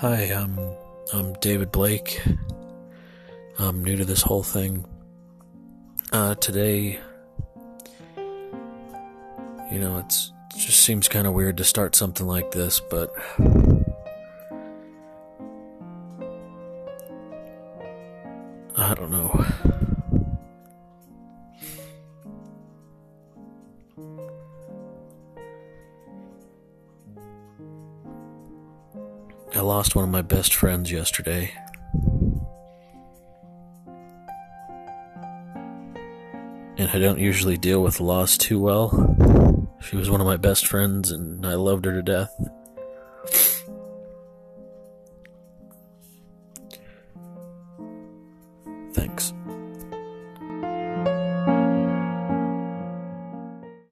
Hi, I'm I'm David Blake. I'm new to this whole thing. Uh, today, you know, it's it just seems kind of weird to start something like this, but I don't know. I lost one of my best friends yesterday. And I don't usually deal with loss too well. She was one of my best friends, and I loved her to death. Thanks.